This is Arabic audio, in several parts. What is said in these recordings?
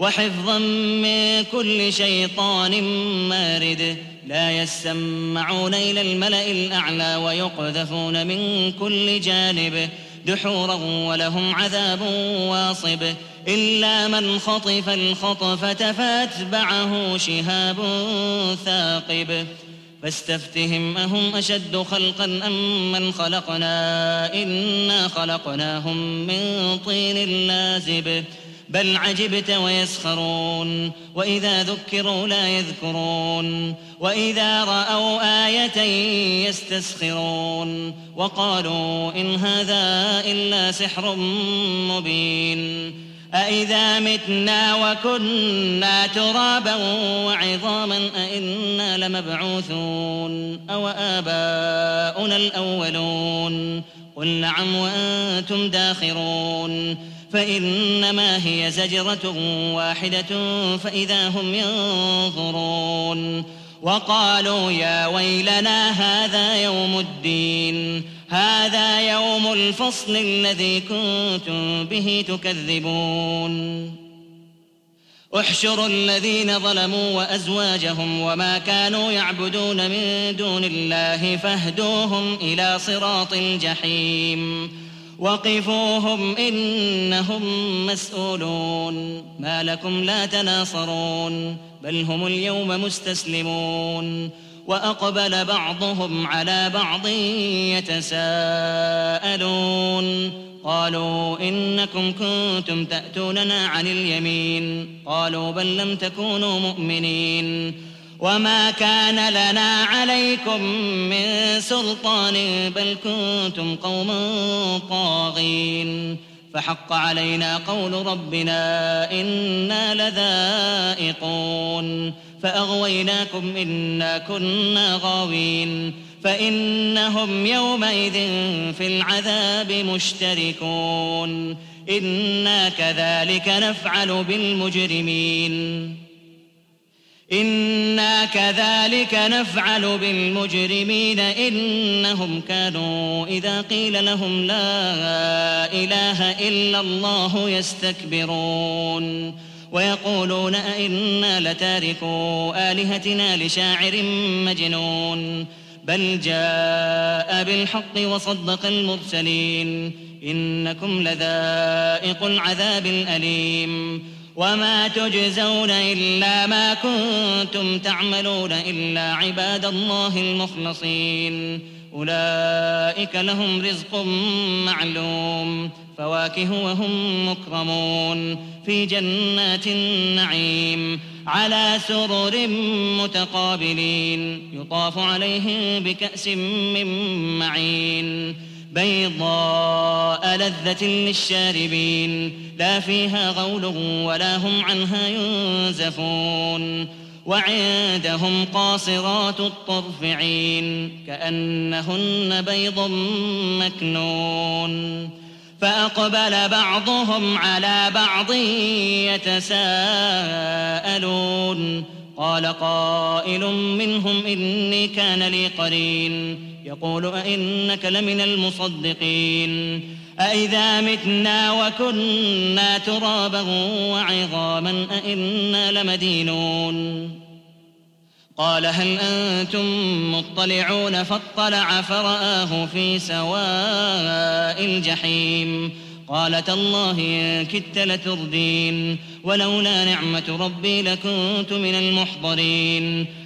وحفظا من كل شيطان مارد. لا يسمعون إلى الملأ الأعلى ويقذفون من كل جانب. دحورا ولهم عذاب واصب. إلا من خطف الخطفة فأتبعه شهاب ثاقب. فاستفتهم أهم أشد خلقا أم من خلقنا؟ إنا خلقناهم من طين لازب. بل عجبت ويسخرون وإذا ذكروا لا يذكرون وإذا رأوا آية يستسخرون وقالوا إن هذا إلا سحر مبين أإذا متنا وكنا ترابا وعظاما أإنا لمبعوثون أو آباؤنا الأولون قل نعم وأنتم داخرون فإنما هي زجرة واحدة فإذا هم ينظرون. وقالوا يا ويلنا هذا يوم الدين. هذا يوم الفصل الذي كنتم به تكذبون. احشروا الذين ظلموا وأزواجهم وما كانوا يعبدون من دون الله فاهدوهم إلى صراط الجحيم. وقفوهم إنهم مسؤولون ما لكم لا تناصرون بل هم اليوم مستسلمون وأقبل بعضهم على بعض يتساءلون قالوا إنكم كنتم تأتوننا عن اليمين قالوا بل لم تكونوا مؤمنين وما كان لنا عليكم من سلطان بل كنتم قوما طاغين فحق علينا قول ربنا أنا لذائقون فاغويناكم انا كنا غاوين فانهم يومئذ في العذاب مشتركون أنا كذلك نفعل بالمجرمين أنا كذلك نفعل بالمجرمين انهم كانوا اذا قيل لهم لا اله الا الله يستكبرون ويقولون ائنا لتاركوا الهتنا لشاعر مجنون بل جاء بالحق وصدق المرسلين انكم لذائق العذاب الاليم وما تجزون الا ما كنتم تعملون الا عباد الله المخلصين. اولئك لهم رزق معلوم فواكه وهم مكرمون. في جنات النعيم على سرر متقابلين. يطاف عليهم بكاس من معين. بيضاء لذة للشاربين لا فيها غول ولا هم عنها ينزفون وعندهم قاصرات الطرف عين كأنهن بيض مكنون فأقبل بعضهم على بعض يتساءلون قال قائل منهم إني كان لي قرين يقول أئنك لمن المصدقين؟ أئذا متنا وكنا ترابا وعظاما أئنا لمدينون؟ قال هل أنتم مطلعون فاطلع فرآه في سواء الجحيم؟ قال تالله إن كدت لتردين ولولا نعمة ربي لكنت من المحضرين.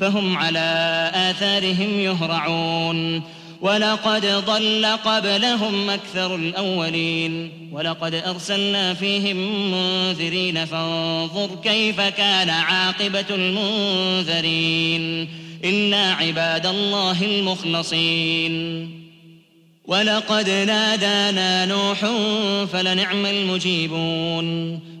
فهم على آثارهم يهرعون. ولقد ضل قبلهم أكثر الأولين. ولقد أرسلنا فيهم منذرين فانظر كيف كان عاقبة المنذرين. إلا عباد الله المخلصين. ولقد نادانا نوح فلنعم المجيبون.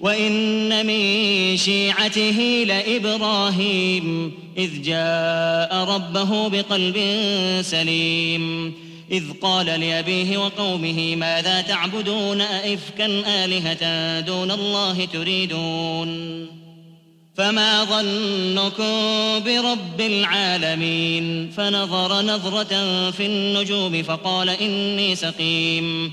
وان من شيعته لابراهيم اذ جاء ربه بقلب سليم اذ قال لابيه وقومه ماذا تعبدون ائفكا الهه دون الله تريدون؟ فما ظنكم برب العالمين؟ فنظر نظره في النجوم فقال اني سقيم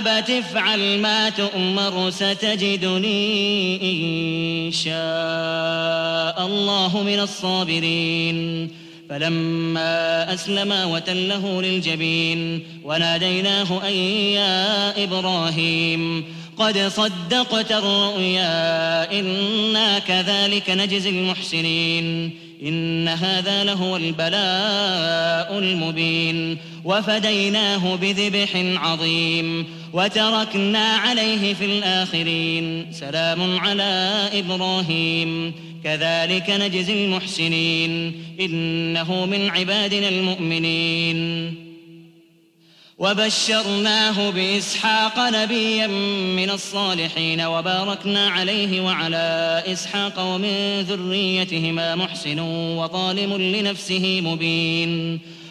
أبت افعل ما تؤمر ستجدني إن شاء الله من الصابرين. فلما أسلما وتله للجبين وناديناه أن يا إبراهيم قد صدقت الرؤيا إنا كذلك نجزي المحسنين. إن هذا لهو البلاء المبين. وفديناه بذبح عظيم. وتركنا عليه في الآخرين. سلام على إبراهيم. كذلك نجزي المحسنين. إنه من عبادنا المؤمنين. وبشرناه بإسحاق نبيا من الصالحين وباركنا عليه وعلى إسحاق ومن ذريتهما محسن وظالم لنفسه مبين.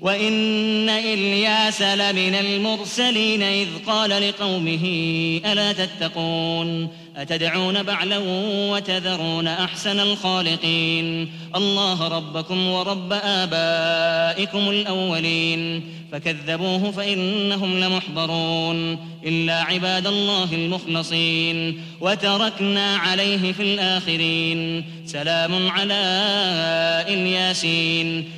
وإن إلياس لمن المرسلين إذ قال لقومه ألا تتقون؟ أتدعون بعلا وتذرون أحسن الخالقين؟ الله ربكم ورب آبائكم الأولين. فكذبوه فإنهم لمحضرون. إلا عباد الله المخلصين. وتركنا عليه في الآخرين. سلام على إلياسين.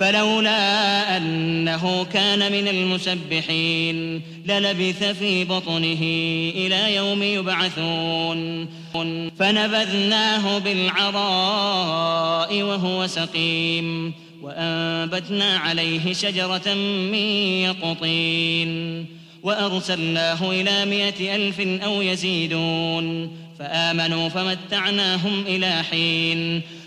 فلولا أنه كان من المسبحين للبث في بطنه إلى يوم يبعثون. فنبذناه بالعراء وهو سقيم وأنبتنا عليه شجرة من يقطين. وأرسلناه إلى مائة ألف أو يزيدون. فآمنوا فمتعناهم إلى حين.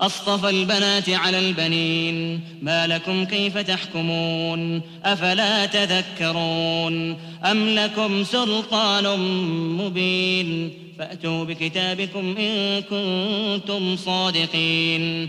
أصطفى البنات على البنين. ما لكم كيف تحكمون؟ أفلا تذكرون؟ أم لكم سلطان مبين؟ فأتوا بكتابكم إن كنتم صادقين.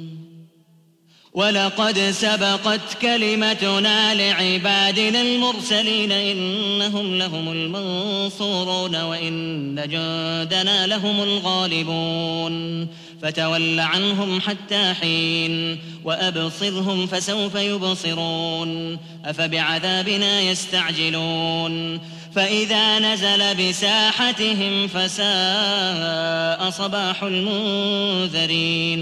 ولقد سبقت كلمتنا لعبادنا المرسلين إنهم لهم المنصورون وإن جندنا لهم الغالبون فتول عنهم حتى حين وأبصرهم فسوف يبصرون أفبعذابنا يستعجلون فإذا نزل بساحتهم فساء صباح المنذرين